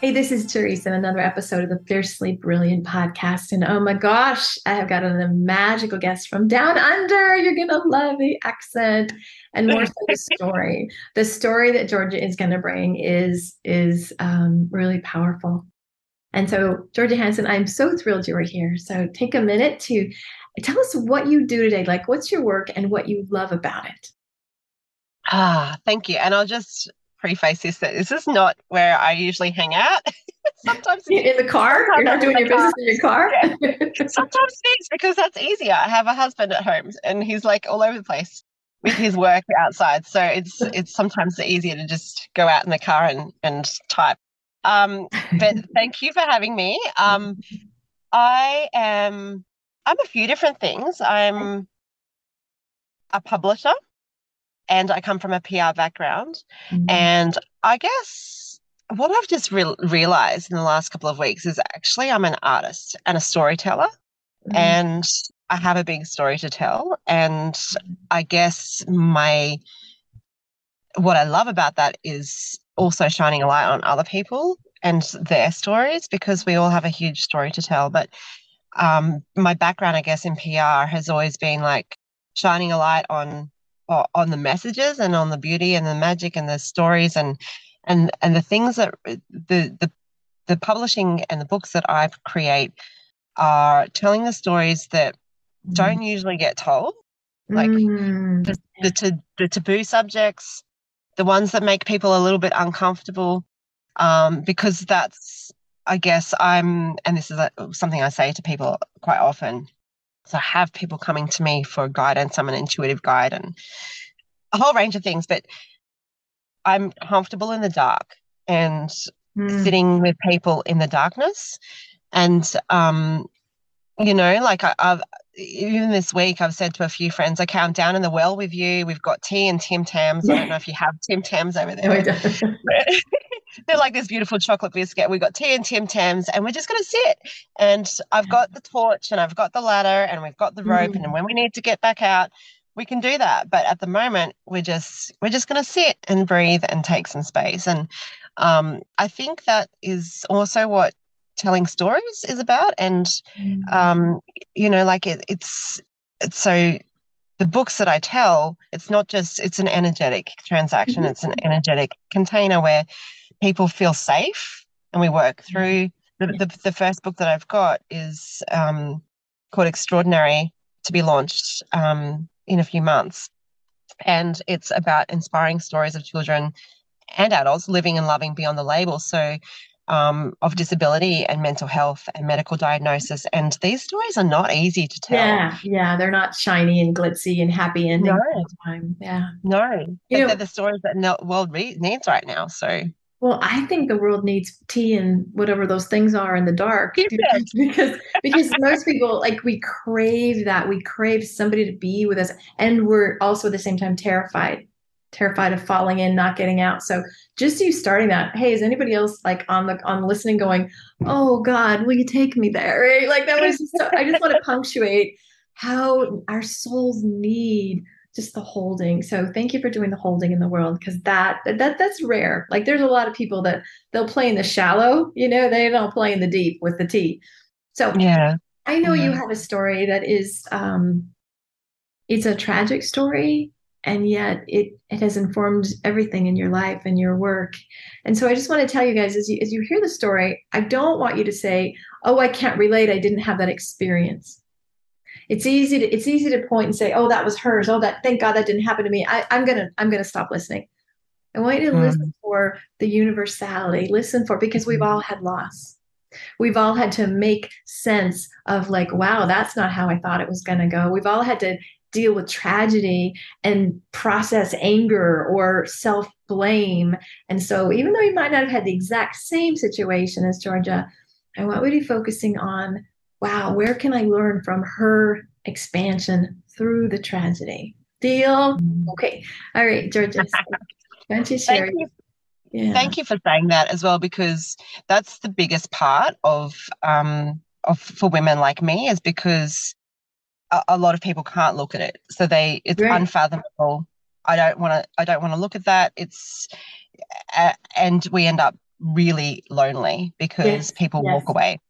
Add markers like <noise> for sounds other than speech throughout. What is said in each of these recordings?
Hey, this is Teresa in another episode of the Fiercely Brilliant podcast. And oh my gosh, I have got a magical guest from down under. You're going to love the accent and more so the <laughs> story. The story that Georgia is going to bring is, is um, really powerful. And so, Georgia Hanson, I'm so thrilled you are here. So, take a minute to tell us what you do today. Like, what's your work and what you love about it? Ah, thank you. And I'll just preface this that this is not where I usually hang out. <laughs> sometimes in the car, you're not doing your business in your car. Yeah. <laughs> sometimes it's because that's easier. I have a husband at home, and he's like all over the place with his work outside. So it's <laughs> it's sometimes easier to just go out in the car and and type. Um, but thank you for having me. Um, I am I'm a few different things. I'm a publisher and I come from a PR background. Mm-hmm. And I guess what I've just re- realized in the last couple of weeks is actually I'm an artist and a storyteller, mm-hmm. and I have a big story to tell. And I guess my what I love about that is also shining a light on other people and their stories because we all have a huge story to tell. But um, my background, I guess, in PR has always been like shining a light on on the messages and on the beauty and the magic and the stories and and and the things that the the the publishing and the books that I create are telling the stories that mm. don't usually get told, like mm. the, the, the taboo subjects, the ones that make people a little bit uncomfortable, um, because that's I guess I'm, and this is something I say to people quite often. So I have people coming to me for guidance. I'm an intuitive guide and a whole range of things, but I'm comfortable in the dark and mm. sitting with people in the darkness. And, um, you know, like I, have even this week, I've said to a few friends, okay, I'm down in the well with you. We've got tea and Tim Tams. Yeah. I don't know if you have Tim Tams over there. <laughs> No, <laughs> they're like this beautiful chocolate biscuit. We've got tea and Tim Tams, and we're just going to sit. And I've got the torch, and I've got the ladder, and we've got the rope. Mm. And when we need to get back out, we can do that. But at the moment, we're just we're just going to sit and breathe and take some space. And um, I think that is also what telling stories is about. And mm. um, you know, like it, it's it's so the books that I tell, it's not just it's an energetic transaction. Mm-hmm. It's an energetic container where people feel safe and we work mm-hmm. through the, the, the first book that I've got is um, called Extraordinary to be launched um, in a few months. And it's about inspiring stories of children and adults living and loving beyond the label. So, um, of disability and mental health and medical diagnosis. And these stories are not easy to tell. Yeah, yeah, they're not shiny and glitzy and happy ending no. all the time. Yeah, no, you know, they're the stories that the world needs right now. So well, I think the world needs tea and whatever those things are in the dark <laughs> because because most people like we crave that we crave somebody to be with us and we're also at the same time terrified terrified of falling in not getting out so just you starting that hey is anybody else like on the on listening going oh god will you take me there right like that was just so, i just want to punctuate how our souls need just the holding. So thank you for doing the holding in the world because that that that's rare. Like there's a lot of people that they'll play in the shallow, you know, they don't play in the deep with the tea. So yeah, I know yeah. you have a story that is um it's a tragic story and yet it it has informed everything in your life and your work. And so I just want to tell you guys as you as you hear the story, I don't want you to say, "Oh, I can't relate. I didn't have that experience." it's easy to it's easy to point and say, oh, that was hers. Oh, that thank God that didn't happen to me. I, I'm gonna I'm gonna stop listening. I want you to mm. listen for the universality. Listen for because we've all had loss. We've all had to make sense of like, wow, that's not how I thought it was going to go. We've all had to deal with tragedy and process anger or self blame. And so, even though you might not have had the exact same situation as Georgia, I want you to be focusing on wow, where can I learn from her expansion through the tragedy? Deal? Okay. All right, Georgia. Why don't you share? Thank you. Yeah. Thank you for saying that as well, because that's the biggest part of um of for women like me is because a, a lot of people can't look at it, so they it's right. unfathomable. I don't want to. I don't want to look at that. It's uh, and we end up really lonely because yes. people yes. walk away.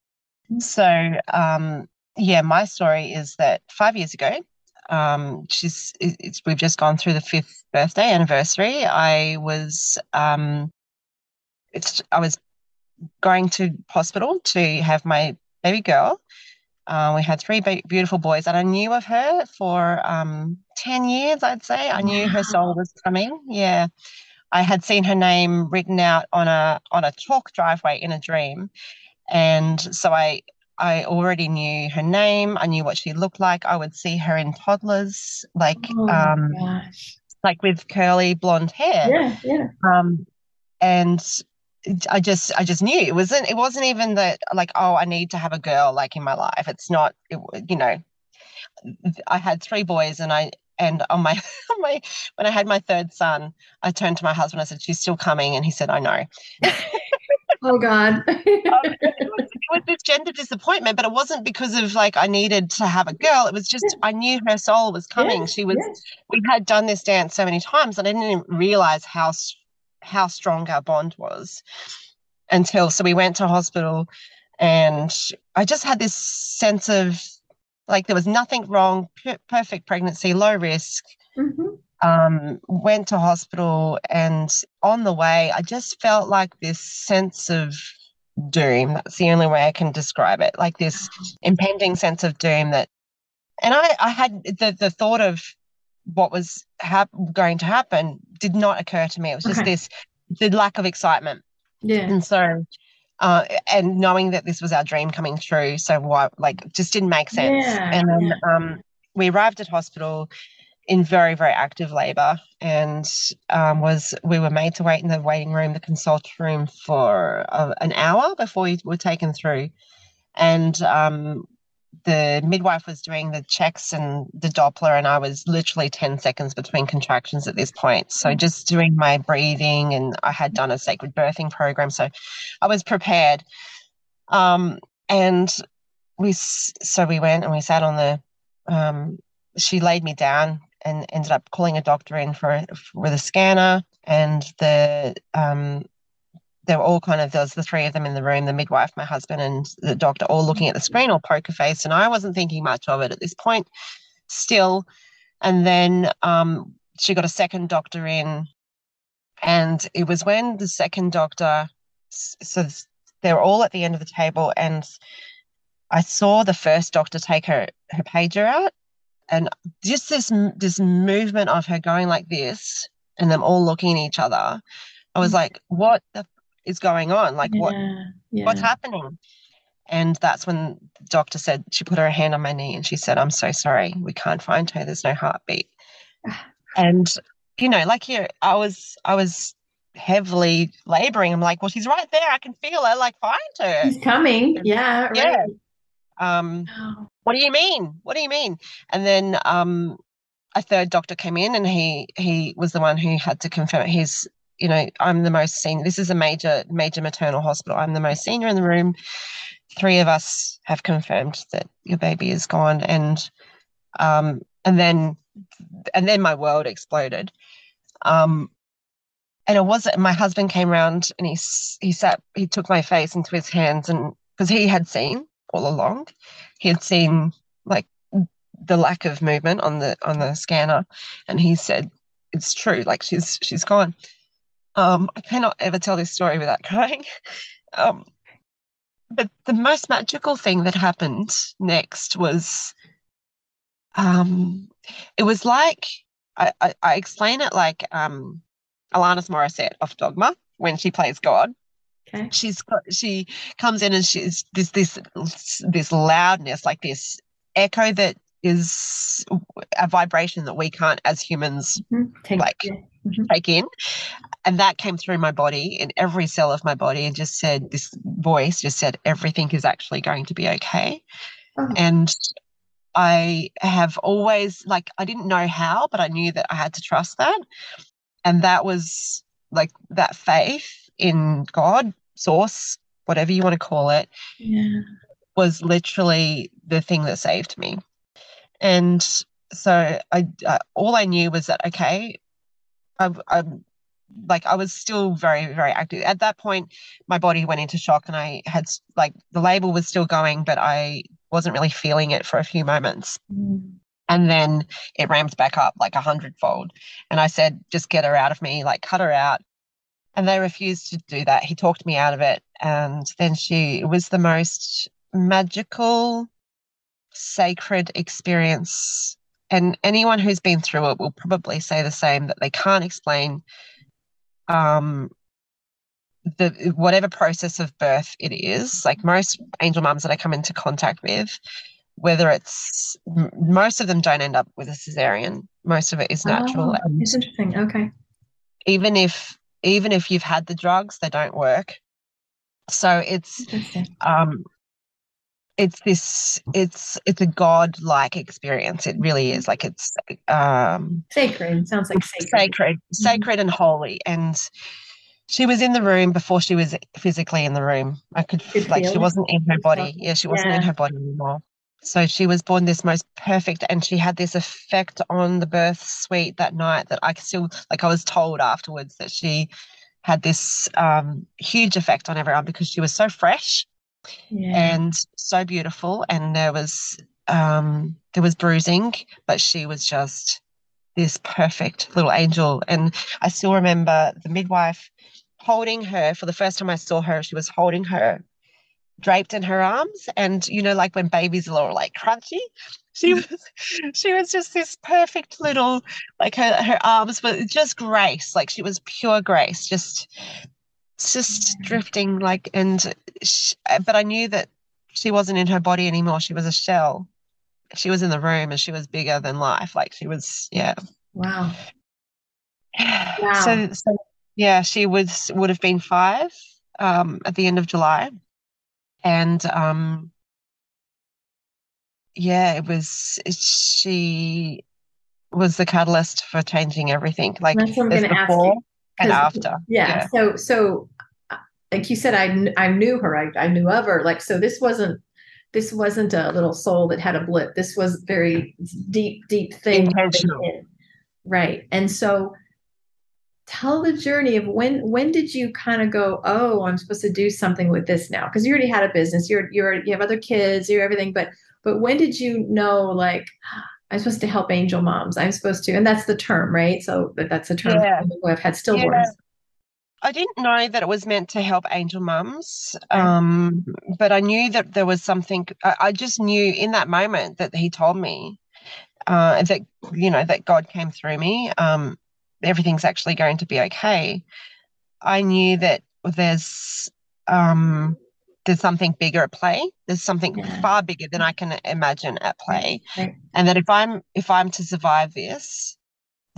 So, um, yeah, my story is that five years ago, um, she's it's, we've just gone through the fifth birthday anniversary. I was um, it's I was going to hospital to have my baby girl. Uh, we had three be- beautiful boys, and I knew of her for um, ten years. I'd say I knew wow. her soul was coming. Yeah, I had seen her name written out on a on a chalk driveway in a dream, and so I I already knew her name. I knew what she looked like. I would see her in toddlers, like oh um, like with curly blonde hair. Yeah, yeah. Um, and I just I just knew it wasn't it wasn't even that like oh I need to have a girl like in my life. It's not it, you know. I had three boys and I and on my <laughs> on my when I had my third son, I turned to my husband. I said, "She's still coming," and he said, "I know." <laughs> oh God. um, <laughs> it, was, it was this gender disappointment, but it wasn't because of like I needed to have a girl. It was just yeah. I knew her soul was coming. she was. We had done this dance so many times, and I didn't even realize how how strong our bond was until so we went to hospital, and I just had this sense of like there was nothing wrong, per- perfect pregnancy, low risk. Mm-hmm um, went to hospital, and on the way, I just felt like this sense of doom. That's the only way I can describe it. Like this impending sense of doom that, and I, I had the the thought of what was hap- going to happen did not occur to me. It was just okay. this the lack of excitement. Yeah. And so, uh, and knowing that this was our dream coming true, so what like just didn't make sense. Yeah. And then um, we arrived at hospital in very very active labor and um, was we were made to wait in the waiting room the consult room for uh, an hour before we were taken through and um, the midwife was doing the checks and the doppler and i was literally 10 seconds between contractions at this point so mm. just doing my breathing and i had done a sacred birthing program so i was prepared um, and we so we went and we sat on the um, she laid me down and ended up calling a doctor in for for the scanner and the um they were all kind of there was the three of them in the room the midwife my husband and the doctor all looking at the screen all poker face and i wasn't thinking much of it at this point still and then um, she got a second doctor in and it was when the second doctor so they were all at the end of the table and i saw the first doctor take her her pager out and just this this movement of her going like this and them all looking at each other i was mm. like what the is going on like yeah, what yeah. what's happening and that's when the doctor said she put her hand on my knee and she said i'm so sorry we can't find her there's no heartbeat <sighs> and you know like you i was i was heavily laboring i'm like well she's right there i can feel her like find her she's coming yeah right. yeah um, oh. What do you mean? What do you mean? And then um, a third doctor came in, and he he was the one who had to confirm it. He's you know I'm the most senior. This is a major major maternal hospital. I'm the most senior in the room. Three of us have confirmed that your baby is gone, and um, and then and then my world exploded. Um, and it was my husband came around and he he sat he took my face into his hands and because he had seen all along. He had seen like the lack of movement on the on the scanner, and he said, "It's true. Like she's she's gone." Um, I cannot ever tell this story without crying. <laughs> Um, but the most magical thing that happened next was um, it was like I, I, I explain it like um, Alanis Morissette off Dogma when she plays God. Okay. She's got, she comes in and she's this this this loudness, like this echo that is a vibration that we can't as humans Mhm. Take, Like-. Mhm. take in. And that came through my body in every cell of my body and just said, this voice just said, everything is actually going to be okay. Oh. And I have always, like, I didn't know how, but I knew that I had to trust that. And that was like that faith in God, source, whatever you want to call it, Yeah. was literally the thing that saved me. And so I, uh, all I knew was that okay, I, I'm like I was still very very active at that point. My body went into shock, and I had like the label was still going, but I wasn't really feeling it for a few moments, Mm. and then it ramped back up like a hundredfold. And I said, just get her out of me, like cut her out. And they refused to do that. He talked me out of it, and then she it was the most magical sacred experience and anyone who's been through it will probably say the same that they can't explain um the whatever process of birth it is. Like most angel moms that i come into contact with whether it's m- most of them don't end up with a cesarean. Most of it is natural. Oh, it's interesting. Okay. even if even if you've had the drugs they don't work. So it's um it's this it's it's a god-like experience. It really is like it's um Sacred. Sounds like sacred. sacred sacred and holy. And she was in the room before she was physically in the room. I could Could like she it. wasn't in her body. yeah she wasn't in her body anymore. So she was born this most perfect and she had this effect on the birth suite that night that i still like i was told afterwards that she had this um, huge effect on everyone because she was so fresh Yeah. and so beautiful and there was um there was bruising but she was just this perfect little angel and i still remember the midwife holding her for the first time i saw her she was holding her draped in her arms and you know like when babies are all like crunchy she was <laughs> she was just this perfect little like her her arms were just grace like she was pure grace just just drifting like and sh- but i knew that she wasn't in her body anymore. She was a shell. She was in the room and she was bigger than life. Like she was yeah. Wow. <sighs> so, so yeah she was would have been five um at the end of july. And um yeah it was it, she was the catalyst for changing everything. Like That's what I'm gonna ask before you, and after Yeah. So, so uh, like you said, I, I knew her, I, I knew of her. Like, so this wasn't, this wasn't a little soul that had a blip. This was very deep, deep thing. Intentional. Right. And so tell the journey of when, when did you kind of go, oh, I'm supposed to do something with this now? Cause you already had a business, you're, you're, you have other kids, you're everything, but, but when did you know, like, I'm supposed to help angel moms. I'm supposed to, and that's the term, right? So that's the term Yeah. people who have had stillborns. Yeah. I didn't know that it was meant to help angel mums, um, but I knew that there was something. I, I just knew in that moment that he told me uh, that you know that God came through me. Um, everything's actually going to be okay. I knew that there's um, there's something bigger at play. There's something Yeah. far bigger than I can imagine at play, Right. and that if I'm if I'm to survive this,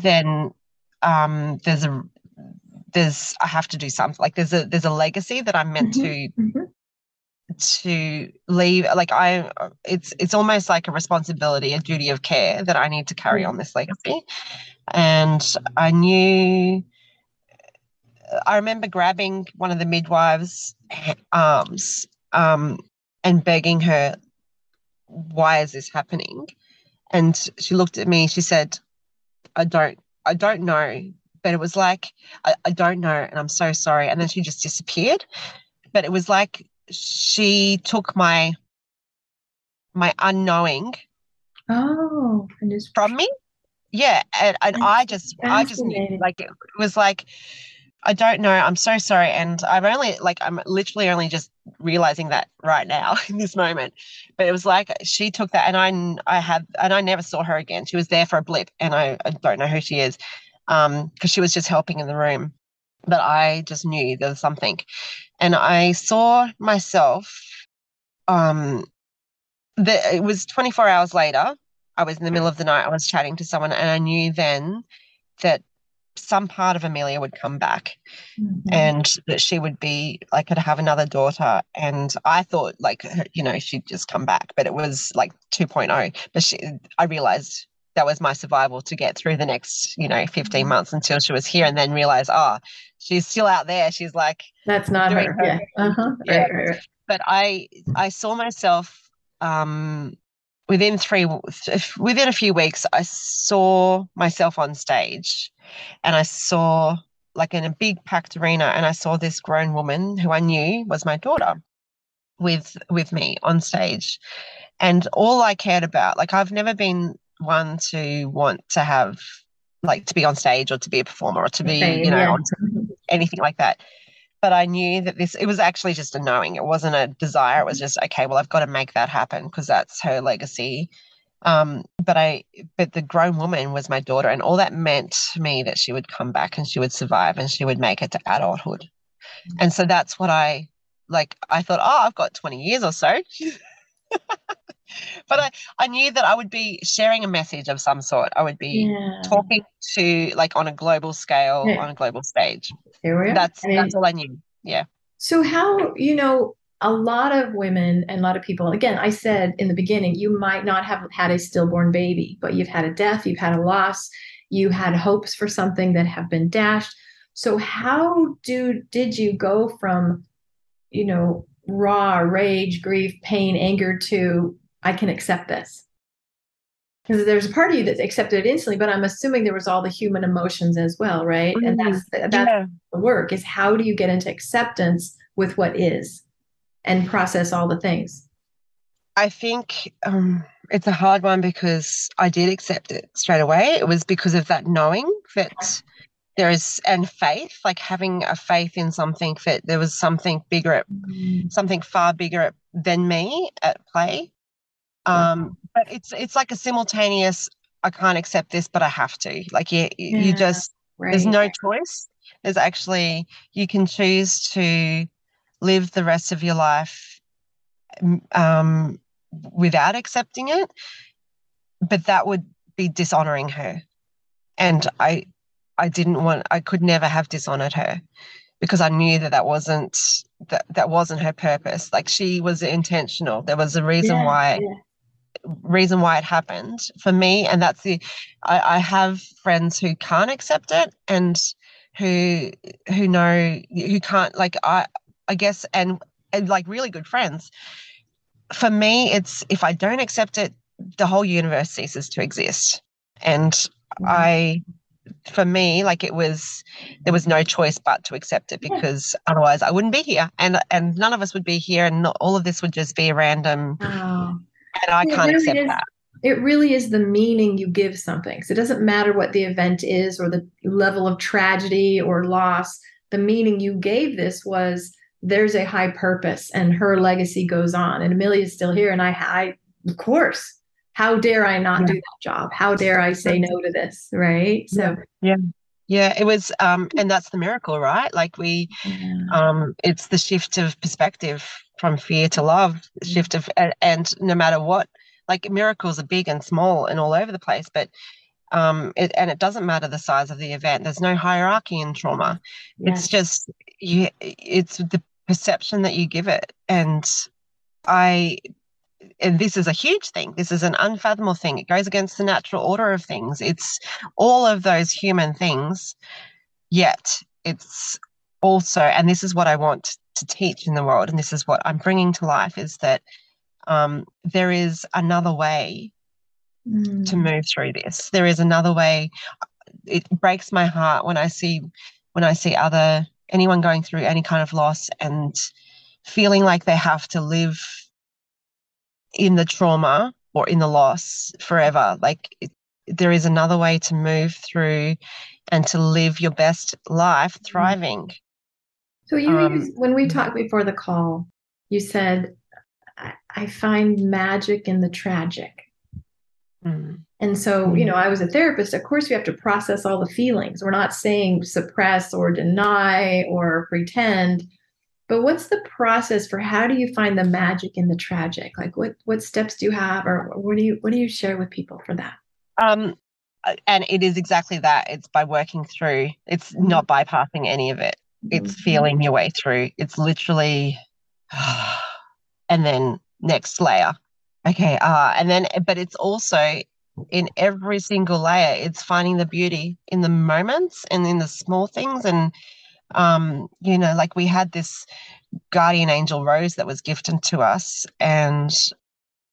then um, there's a there's I have to do something. Like there's a there's a legacy that I'm meant Mhm. to Mhm. to leave. Like I, it's it's almost like a responsibility, a duty of care that I need to carry on this legacy. And I knew. I remember grabbing one of the midwives' arms um, and begging her, "Why is this happening?" And she looked at me. She said, "I don't, I don't know." But it was like, I, I don't know, and I'm so sorry. And then she just disappeared. But it was like she took my my unknowing Oh, from me. Yeah, and, and I I just I just knew like it was like I don't know. I'm so sorry. And I'm only like, I'm literally only just realizing that right now <laughs> in this moment. But it was like she took that and I, I had, and I never saw her again. She was there for a blip and I, I don't know who she is Um, because she was just helping in the room. But I just knew there was something. And I saw myself, um, the, it was 24 hours later. I was in the middle of the night. I was chatting to someone and I knew then that some part of Amelia would come back mm-hmm. and that she would be like could have another daughter. And I thought like, you know, she'd just come back, but it was like 2.0. But she, I realized that was my survival to get through the next, you know, 15 mm-hmm. months until she was here and then realize, oh, she's still out there. She's like, that's not her. her. Yeah. Uh-huh. yeah. Right, right, right. But I, I saw myself, um, within three within a few weeks i saw myself on stage and I saw like in a big packed arena and I saw this grown woman who I knew was my daughter with with me on stage. And all I cared about, like I've never been one to want to have like to be on stage or to be a performer or to be, you know, yeah. anything like that. But I knew that this, it was actually just a knowing. It wasn't a desire. It was just, okay, well, I've got to make that happen because that's her legacy um, but I, but the grown woman was my daughter, and all that meant to me that she would come back and she would survive and she would make it to adulthood. Mm-hmm. And so that's what I like. I thought, oh, I've got 20 years or so. <laughs> but I, I knew that I would be sharing a message of some sort. I would be yeah. talking to like on a global scale, yeah. on a global stage. Here we are. That's I mean, that's all I knew. Yeah. So how you know a lot of women and a lot of people, again, I said in the beginning, you might not have had a stillborn baby, but you've had a death, you've had a loss, you had hopes for something that have been dashed. So how do did you go from, you know, raw rage, grief, pain, anger to I can accept this? Because there's a part of you that accepted it instantly, but I'm assuming there was all the human emotions as well, right? Mm-hmm. And that's that's yeah. the work is how do you get into acceptance with what is? and process all the things? I think um, it's a hard one because I did accept it straight away. It was because of that knowing that there is and faith, like having a faith in something that there was something bigger, at, mm. something far bigger than me at play. Um, but it's it's like a simultaneous. I can't accept this, but I have to. Like you, yeah, you just right. there's no choice. There's actually you can choose to live the rest of your life um, without accepting it, but that would be dishonoring her. And I, I didn't want. I could never have dishonored her because I knew that that wasn't that that wasn't her purpose. Like she was intentional. There was a reason yeah, why. Yeah. reason why it happened for me and that's the I, I have friends who can't accept it and who who know who can't like i I guess, and, and like really good friends. For me, it's if I don't accept it, the whole universe ceases to exist. And mm-hmm. I, for me, like it was, there was no choice but to accept it because otherwise I wouldn't be here, and and none of us would be here, and not, all of this would just be random. And I it can't really accept is, that. It really is the meaning you give something. So it doesn't matter what the event is or the level of tragedy or loss. The meaning you gave this was there's a high purpose and her legacy goes on and amelia's still here and i i of course how dare i not yeah. do that job how dare i say no to this right so yeah yeah it was um and that's the miracle right like we yeah. um it's the shift of perspective from fear to love shift of and, and no matter what like miracles are big and small and all over the place but um, it, and it doesn't matter the size of the event. There's no hierarchy in trauma. It's just you. It's the perception that you give it. And I, this is a huge thing. This is an unfathomable thing. It goes against the natural order of things. It's all of those human things, yet it's also, and this is what I want to teach in the world, and this is what I'm bringing to life is that um, there is another way mm. to move through this. There is another way. It breaks my heart when I see when I see other anyone going through any kind of loss and feeling like they have to live in the trauma or in the loss forever like it, there is another way to move through and to live your best life Mm-hmm. thriving. So you Um, used, when we talked before the call, you said, I, I find magic in the tragic. Mm. And so, you know, I was a therapist. Of course, we have to process all the feelings. We're not saying suppress or deny or pretend. But what's the process for how do you find the magic in the tragic? Like what what steps do you have or what do you what do you share with people for that? Um, uh, and it is exactly that. It's by working through. It's Mhm. not bypassing any of it. It's Mhm. feeling your way through. It's literally, <sighs> and then next layer. Okay. Uh, and then, but it's also in every single layer. It's finding the beauty in the moments and in the small things. And, um, you know, like we had this guardian angel rose that was gifted to us, and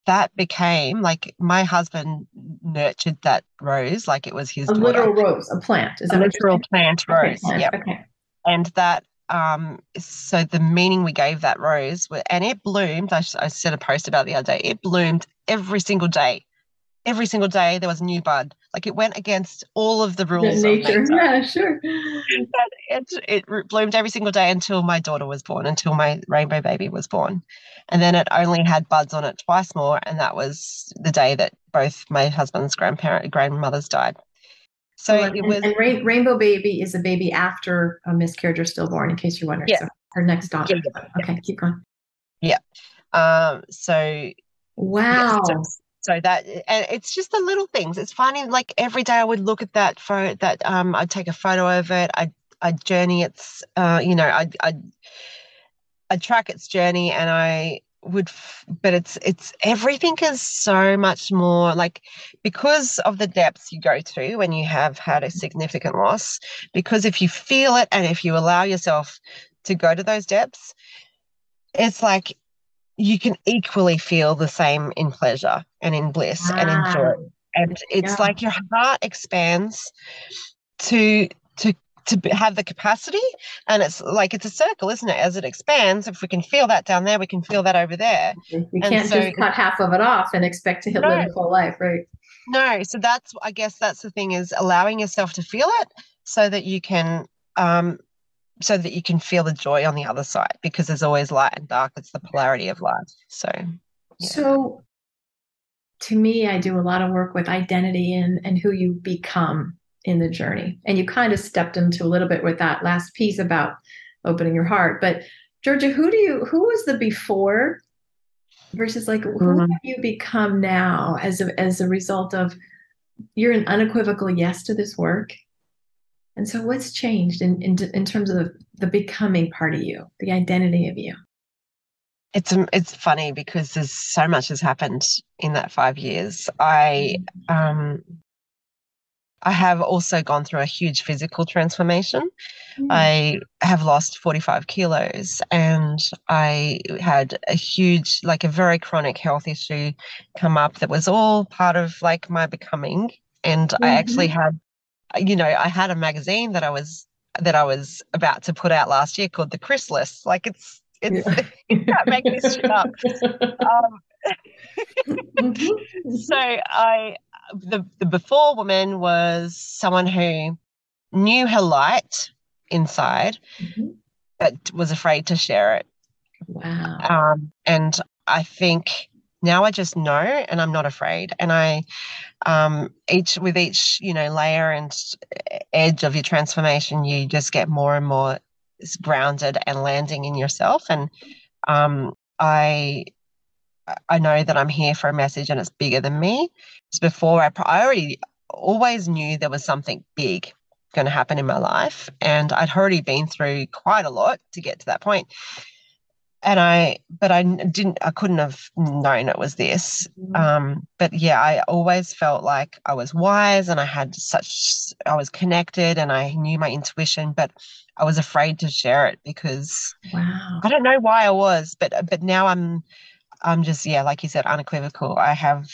that became like my husband nurtured that rose like it was his A daughter. literal rose, a plant. Is A literal plant saying? Okay, rose. Yeah. Okay. And that um so the meaning we gave that rose and it bloomed I, I said a post about it the other day it bloomed every single day every single day there was a new bud like it went against all of the rules of nature <laughs> Yeah, sure. it, it bloomed every single day until my daughter was born, until my rainbow baby was born. And then it only had buds on it twice more. And that was the day that both my husband's grandparent grandmothers died. So Well, and, was, and Rain, Rainbow Baby is a baby after a miscarriage or stillborn, in case you're wondering. Yeah. So her next daughter. Yeah, yeah, Okay, keep going. Yeah. Um, so Wow. so, so that and it's just the little things. It's finding like every day I would look at that photo that um I'd take a photo of it. I'd I'd journey its uh you know I'd I'd, I'd track its journey and I would f- but it's it's everything is so much more like because of the depths you go to when you have had a significant loss because if you feel it and if you allow yourself to go to those depths it's like you can equally feel the same in pleasure and in bliss and in joy and it's Yeah. like your heart expands to to to have the capacity and it's like it's a circle isn't it as it expands if we can feel that down there we can feel that over there You And can't so- just cut half of it off and expect to live No. a full life, right? no so that's i guess that's the thing is allowing yourself to feel it so that you can um so that you can feel the joy on the other side because there's always light and dark it's the polarity of life so Yeah. So to me, I do a lot of work with identity and, and who you become in the journey. And you kind of stepped into a little bit with that last piece about opening your heart. But Georgia, who do you who was the before versus like who Mhm. have you become now as a as a result of you're an unequivocal yes to this work? And so what's changed in, in, in terms of the becoming part of you, the identity of you? it's um, it's funny because there's so much has happened in that five years i um I have also gone through a huge physical transformation. Mm. I have lost 45 kilos and I had a huge, like a very chronic health issue come up that was all part of like my becoming. And I actually had, you know, I had a magazine that I was that I was about to put out last year called the Chrysalis. Like it's it's <laughs> you can't make this shit up. <laughs> Um, Mhm. <laughs> so I the the before woman was someone who knew her light inside Mhm. but was afraid to share it Wow. um, and i think now i just know and i'm not afraid and i um, each with each you know layer and edge of your transformation you just get more and more grounded and landing in yourself and um, i I know that I'm here for a message and it's bigger than me. Because before I, I already always knew there was something big going to happen in my life, and I'd already been through quite a lot to get to that point. And I, but I didn't, I couldn't have known it was this. Um, but yeah, I always felt like I was wise and I had such, I was connected and I knew my intuition, but I was afraid to share it because wow. I don't know why I was, but but now I'm I'm just yeah, like you said, unequivocal. I have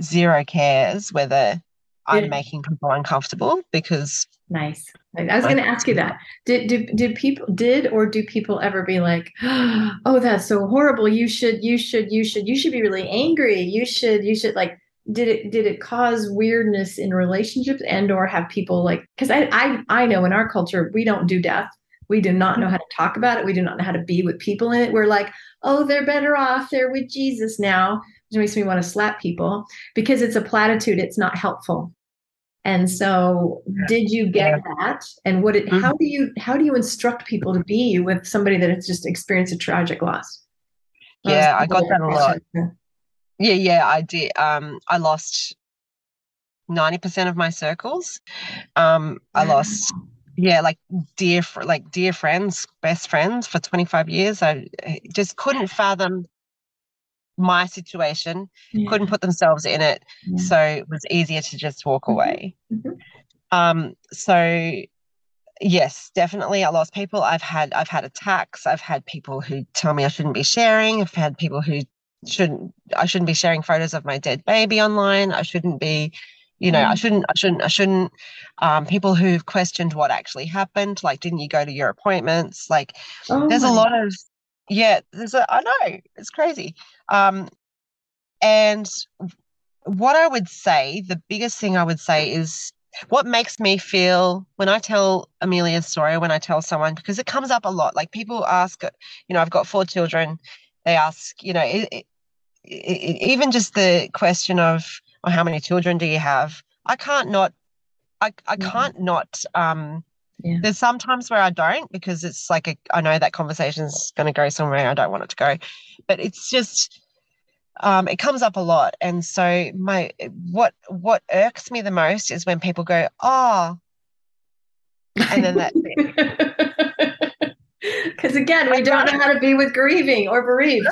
zero cares whether I'm Yeah. making people uncomfortable because Nice. I I was going to ask you that. Did, did did people did or do people ever be like, <gasps> "Oh, that's so horrible. You should you should you should you should be really angry. You should you should like did it did it cause weirdness in relationships and or have people like because I, I i know in our culture we don't do death we do not know how to talk about it we do not know how to be with people in it we're like oh they're better off they're with jesus now which makes me want to slap people because it's a platitude it's not helpful and so did you get yeah. that and what it mm-hmm. how do you how do you instruct people to be with somebody that has just experienced a tragic loss yeah i got that a lot yeah, yeah, I did. Um, I lost ninety percent of my circles. Um, I lost, yeah, like dear, like dear friends, best friends for twenty five years. I just couldn't fathom my situation. Yeah. Couldn't put themselves in it, yeah. so it was easier to just walk mm-hmm. away. Mm-hmm. Um, so yes definitely i lost people i've had i've had attacks i've had people who tell me i shouldn't be sharing i've had people who shouldn't I shouldn't be sharing photos of my dead baby online. I shouldn't be, you know, mm. I shouldn't I shouldn't I shouldn't um, people who've questioned what actually happened, like didn't you go to your appointments? Like oh there's a lot of yeah, there's a I know, it's crazy. Um and what I would say, the biggest thing I would say is what makes me feel when I tell Amelia's story, when I tell someone, because it comes up a lot. Like people ask, you know, I've got four children. They ask, you know, even just the question of well, how many children do you have? I can't not, I, I can't not. Um, yeah. There's sometimes where I don't because it's like a, I know that conversation is going to go somewhere I don't want it to go, but it's just um, it comes up a lot, and so my what what irks me the most is when people go, oh, and then that's it. <laughs> Because again, we don't know how to be with grieving or bereaved.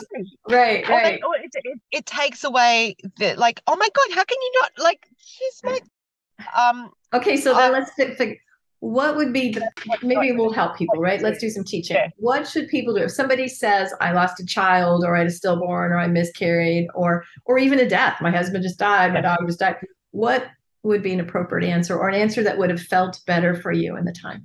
Right, right. Or it, it, it, takes away the like, oh my God, how can you not like she's my um Okay, so then uh, let's think what would be the maybe we'll help people, right? Let's do some teaching. What should people do? If somebody says, I lost a child or I had a stillborn or I miscarried or or even a death, my husband just died, my dog just died. What would be an appropriate answer or an answer that would have felt better for you in the time?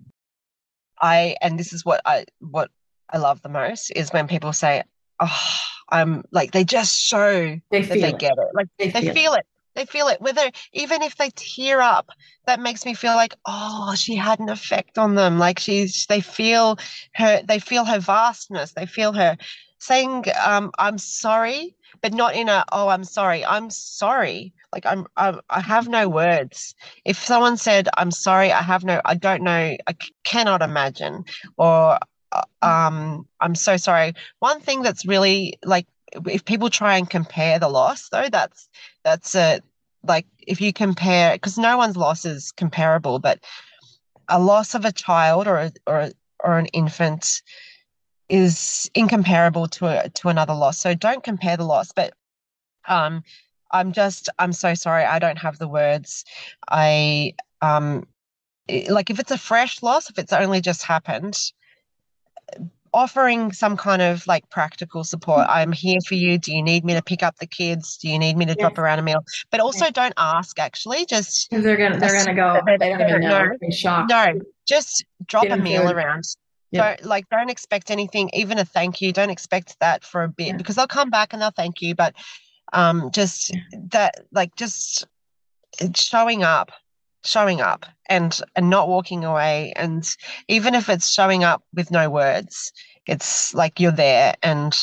I and this is what I what I love the most is when people say, "Oh, I'm like," they just show they that they it. get it. Like they, they feel, feel it. it. They feel it. Whether even if they tear up, that makes me feel like, oh, she had an effect on them. Like she's, they feel her, they feel her vastness. They feel her saying, um, "I'm sorry," but not in a, "Oh, I'm sorry." I'm sorry like I'm, I'm I have no words. If someone said I'm sorry, I have no I don't know I c- cannot imagine or uh, um I'm so sorry. One thing that's really like if people try and compare the loss though that's that's a like if you compare because no one's loss is comparable but a loss of a child or a, or or an infant is incomparable to a, to another loss so don't compare the loss but um I'm just, I'm so sorry. I don't have the words. I, um, like if it's a fresh loss, if it's only just happened, offering some kind of like practical support. I'm here for you. Do you need me to pick up the kids? Do you need me to yes. drop around a meal? But also don't ask actually, just they're gonna they're gonna go they, <laughs> they don't even know. No, no, just drop a meal food. around. Yep. Don't like don't expect anything, even a thank you. Don't expect that for a bit yeah. because they'll come back and they'll thank you. But um just that like just showing up showing up and and not walking away. And even if it's showing up with no words it's like you're there. And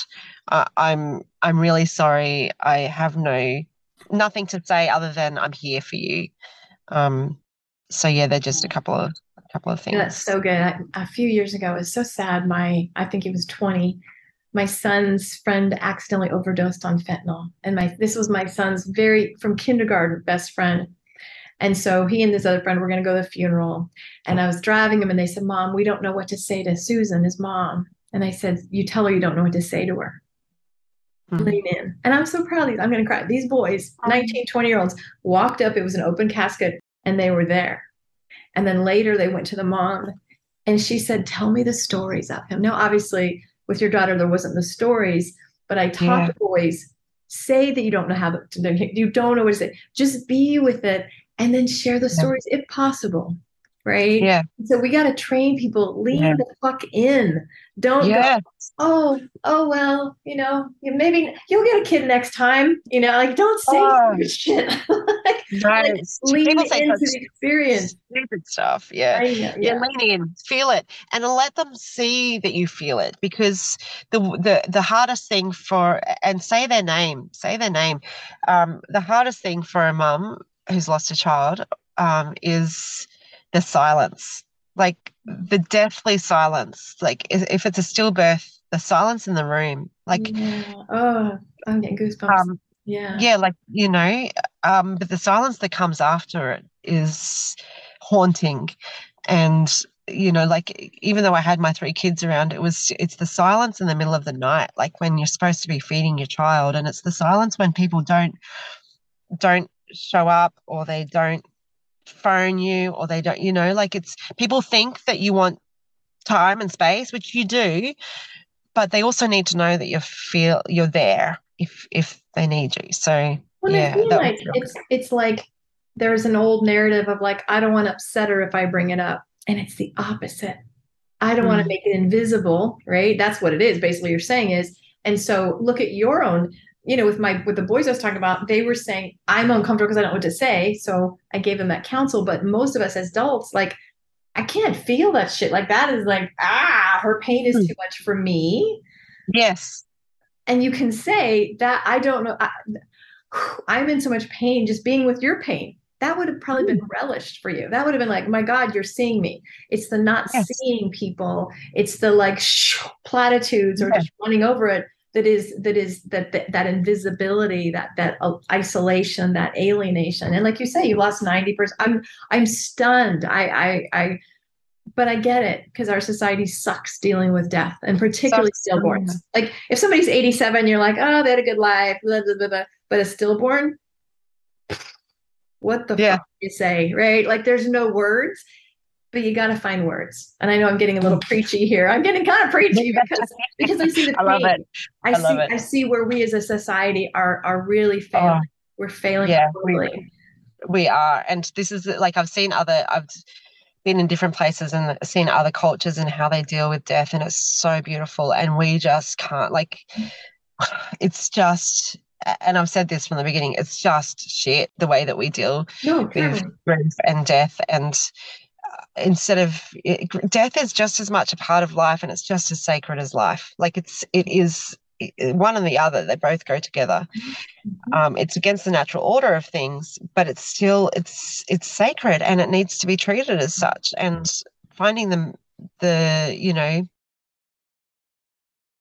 uh, i'm i'm really sorry. I have no nothing to say other than i'm here for you. Um so yeah they're just a couple of a couple of things. That's so good. I, a few years ago it was so sad. My i think he was 20 my son's friend accidentally overdosed on fentanyl. And my this was my son's very from kindergarten best friend and so he and this other friend were going to go to the funeral. And i was driving him and they said mom we don't know what to say to susan his mom. And i said you tell her you don't know what to say to her. Mm-hmm. lean in. And i'm so proud of these i'm going to cry. These boys 19 20 year olds walked up it was an open casket and they were there. And then later they went to the mom and she said tell me the stories of him. Now obviously with your daughter there wasn't the stories but i taught yeah. the boys say that you don't know how to you don't know what to say. Just be with it and then share the stories yeah. if possible right? Yeah. So we got to train people lean Yeah. the fuck in. Don't Yeah. go, oh, oh well, you know, maybe you'll get a kid next time. You know, like don't say Oh. stupid shit. <laughs> like, No, like, lean people say into the experience. stupid stuff. Yeah. Yeah, yeah. lean in, feel it, and let them see that you feel it. Because the the the hardest thing for and say their name, say their name. Um, the hardest thing for a mum who's lost a child um, is the silence, like the deathly silence. Like if, it's a stillbirth, the silence in the room, like yeah. Oh, I'm getting goosebumps. um, yeah. yeah, like you know, um, but the silence that comes after it is haunting, and you know, like even though I had my three kids around, it was it's the silence in the middle of the night, like when you're supposed to be feeding your child, and it's the silence when people don't don't show up or they don't phone you or they don't, you know, like it's people think that you want time and space, which you do, but they also need to know that you feel you're there if if they need you. So Well, yeah, like it's it's like there's an old narrative of like I don't want to upset her if I bring it up, and it's the opposite. I don't want to Mm. make it invisible, right? That's what it is. Basically, you're saying is, and so look at your own. You know, with my with the boys I was talking about, they were saying I'm uncomfortable because I don't know what to say, so I gave them that counsel. But most of us as adults, like I can't feel that shit. Like that is like ah, her pain is Mm. too much for me yes, and you can say that I don't know. I, I'm in so much pain just being with your pain. That would have probably been relished for you. That would have been like, my God, you're seeing me. It's the not Yes. seeing people. It's the like shh, platitudes or Yeah. just running over it. That is that is that that, that invisibility, that that uh, isolation, that alienation. And like you say, you lost ninety percent. I'm I'm stunned. I I I. But I get it because our society sucks dealing with death, and particularly Sucks. stillborns. Like if somebody's 87, you're like, oh, they had a good life, blah, blah, blah, blah. but a stillborn, what the Yeah. fuck do you say, right? Like there's no words, but you got to find words. And I know I'm getting a little preachy here. I'm getting kind of preachy because <laughs> because I see the I love it. I, I love see it. I see where we as a society are are really oh. failing. Oh, We're failing yeah, we- totally. we are, and this is like I've seen other. I've been in different places and seen other cultures and how they deal with death, and it's so beautiful. And we just can't like. <sighs> It's just, and I've said this from the beginning. It's just shit the way that we deal No, with grief and death and instead of eh, it, death is just as much a part of life and it's just as sacred as life. Like it's it is eh, eh, one and the other they both go together. Mm-hmm. Um, it's against the natural order of things but it's still it's it's sacred and it needs to be treated as such. And finding the the you know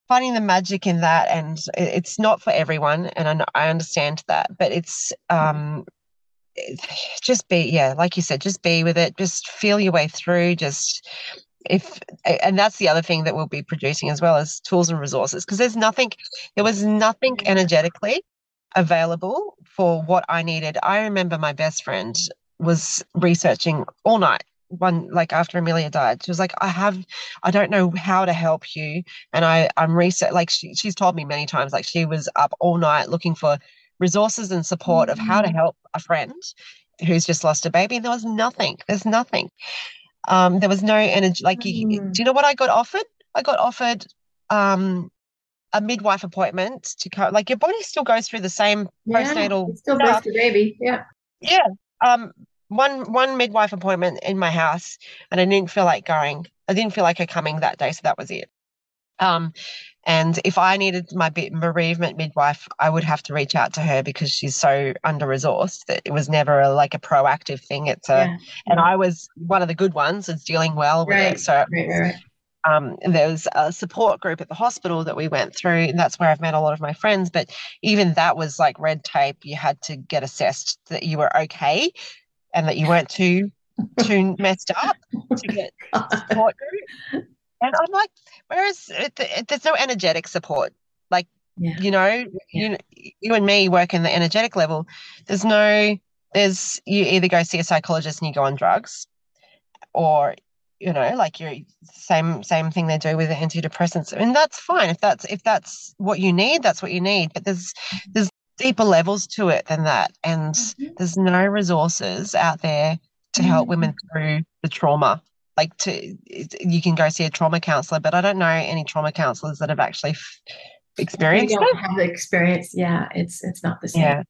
finding the magic in that and it's not for everyone and I, understand that but it's um Eh, just be yeah like you said just be with it just feel your way through just if and that's the other thing that we'll be producing as well as tools and resources because there's nothing there was nothing energetically available for what i needed. I remember my best friend was researching all night one like after amelia died. She was like i have i don't know how to help you and i i'm research like she, she's told me many times like she was up all night looking for resources and support of how to Mhm. help a friend who's just lost a baby and there was nothing there's nothing um there was no energy like you, Mm. do you know what i got offered i got offered um a midwife appointment to co- like your body still goes through the same Yeah, postnatal still stuff. birth the baby. Yeah. yeah um one one midwife appointment in my house and i didn't feel like going i didn't feel like her coming that day so that was it um and if i needed my bereavement midwife i would have to reach out to her because she's so under resourced that it was never a, like a proactive thing it's a yeah. and i was one of the good ones that's dealing well with Right, it so right, right. um, there was a support group at the hospital that we went through, and that's where I've met a lot of my friends. But even that was like red tape. You had to get assessed that you were okay and that you weren't too too messed up to get <laughs> support group. And I'm like, whereas there's no energetic support. Like, Yeah. you know, you you and me work in the energetic level. There's no, there's you either go see a psychologist and you go on drugs, or you know, like you're same same thing they do with the antidepressants, and that's fine if that's if that's what you need, that's what you need. But there's there's deeper levels to it than that, and Mhm. there's no resources out there to help women through the trauma. Like to, you can go see a trauma counselor, but I don't know any trauma counselors that have actually f- experienced don't it. have the experience. Yeah, it's it's not the same. Yeah.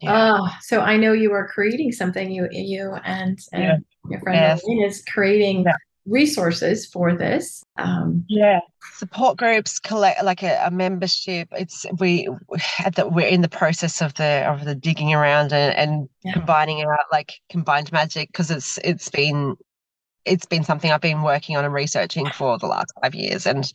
Yeah. Oh, so I know you are creating something. You you and, and Yeah. your friend Yes. Is creating Yeah. resources for this. Um, yeah support groups collect like a, a membership it's we at the we're in the process of the of the digging around and, and Yeah. combining out like combined magic because it's it's been it's been something I've been working on and researching for the last five years, and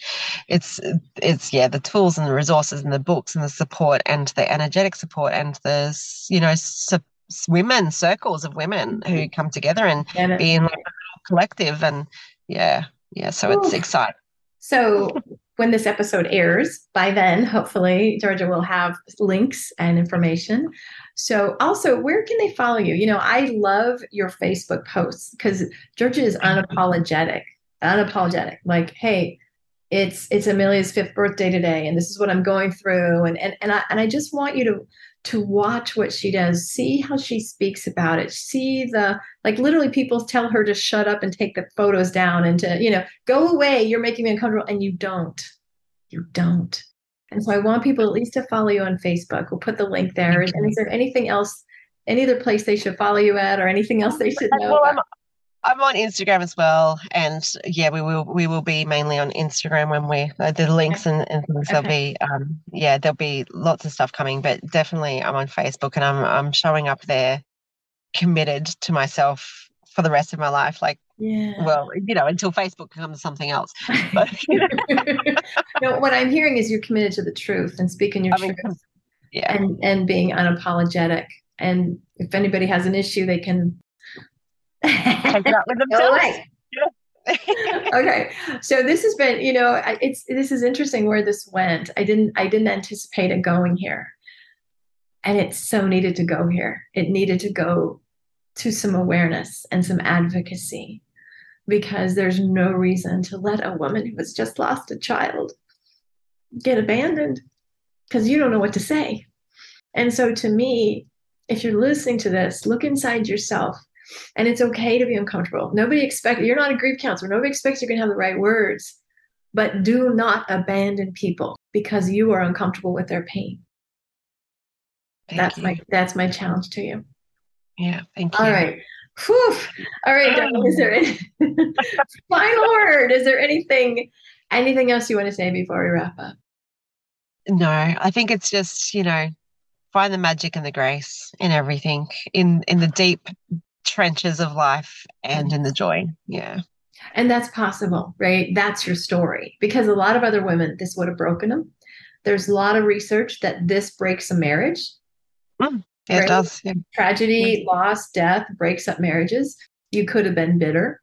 it's it's yeah the tools and the resources and the books and the support and the energetic support and the you know su- women circles of women who mm. come together and it- be in like a collective. And yeah yeah so it's exciting. So when this episode airs, by then, hopefully, Georgia will have links and information. So also, where can they follow you? You know, I love your Facebook posts because Georgia is unapologetic, unapologetic. Like, hey, it's it's Amelia's fifth birthday today, and this is what I'm going through, and and and I and I just want you to to watch what she does, see how she speaks about it, see the like literally people tell her to shut up and take the photos down and to you know go away you're making me uncomfortable and you don't. You don't. And so i want people at least to follow you on facebook. We'll put the link there. And, is there anything else any other place they should follow you at or anything else they should know Well, I'm? I'm on Instagram as well, and yeah, we will we will be mainly on Instagram when we uh, the links and, and things. There'll Okay. be um yeah, there'll be lots of stuff coming, but definitely I'm on Facebook and I'm I'm showing up there, committed to myself for the rest of my life. Like, yeah well, you know, until Facebook becomes something else. <laughs> But <laughs> no what i'm hearing is you're committed to the truth and speaking your I mean, truth <laughs> yeah, and and being unapologetic and if anybody has an issue they can take it with <laughs> Go themselves. away. <laughs> okay. So this has been you know it's this is interesting where this went. I didn't i didn't anticipate it going here. And it so needed to go here. It needed to go to some awareness and some advocacy because there's no reason to let a woman who has just lost a child get abandoned because you don't know what to say. And so to me if you're listening to this look inside yourself and it's okay to be uncomfortable. Nobody expects you're not a grief counselor. Nobody expects you're going to have the right words, but do not abandon people because you are uncomfortable with their pain. Thank that's you. my that's my challenge to you. yeah, thank you. All right. Whew. All right. Is there any <laughs> final word? Is there anything anything else you want to say before we wrap up? No, I think it's just, you know, find the magic and the grace in everything, in in the deep trenches of life and in the joy. Yeah. And that's possible, right? That's your story. Because a lot of other women, this would have broken them. There's a lot of research that this breaks a marriage. Mm, yeah, Right. it does. Yeah. tragedy, loss, death breaks up marriages. You could have been bitter.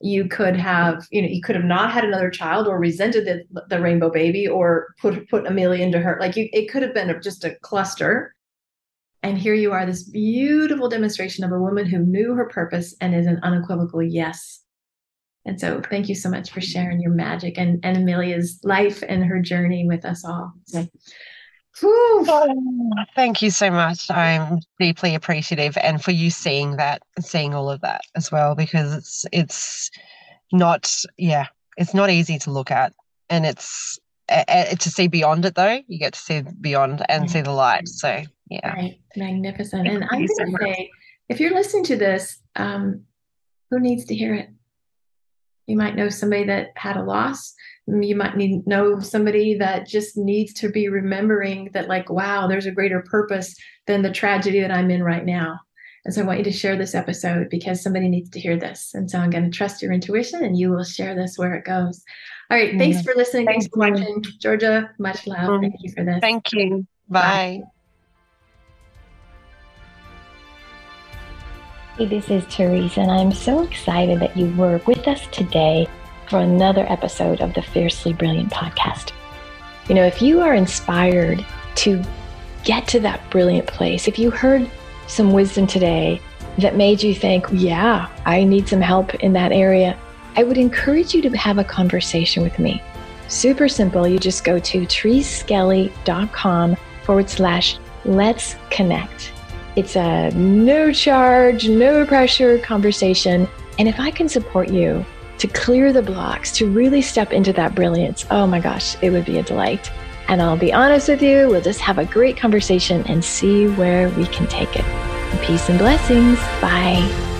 You could have, you know, you could have not had another child or resented the, the rainbow baby or put put Amelia into her. Like you, it could have been a, just a cluster. And here you are, this beautiful demonstration of a woman who knew her purpose and is an unequivocal yes. And so, thank you so much for sharing your magic and, and Amelia's life and her journey with us all. So. Oh, thank you so much. I'm deeply appreciative and for you seeing that, seeing all of that as well, because it's it's not yeah, it's not easy to look at. And it's uh, uh, to see beyond it though, you get to see beyond and see the light. So yeah. Right, magnificent. Thank and I'm so going to say, if you're listening to this, um, who needs to hear it? You might know somebody that had a loss. You might need know somebody that just needs to be remembering that, like, wow, there's a greater purpose than the tragedy that I'm in right now. And so I want you to share this episode because somebody needs to hear this. And so I'm going to trust your intuition and you will share this where it goes. All right. Thanks Mhm. for listening. Thanks Thank for you. watching. Georgia, much love. Mhm. Thank you for this. Thank you. Bye. Hey, this is Teresa, and I'm so excited that you were with us today for another episode of the Fiercely Brilliant podcast. You know, if you are inspired to get to that brilliant place, if you heard some wisdom today that made you think, yeah, I need some help in that area, I would encourage you to have a conversation with me. Super simple. You just go to treeskelly.com forward slash let's connect. It's a no charge, no pressure conversation And if I can support you to clear the blocks, to really step into that brilliance, oh my gosh, it would be a delight. And I'll be honest with you, we'll just have a great conversation and see where we can take it. Peace and blessings. Bye.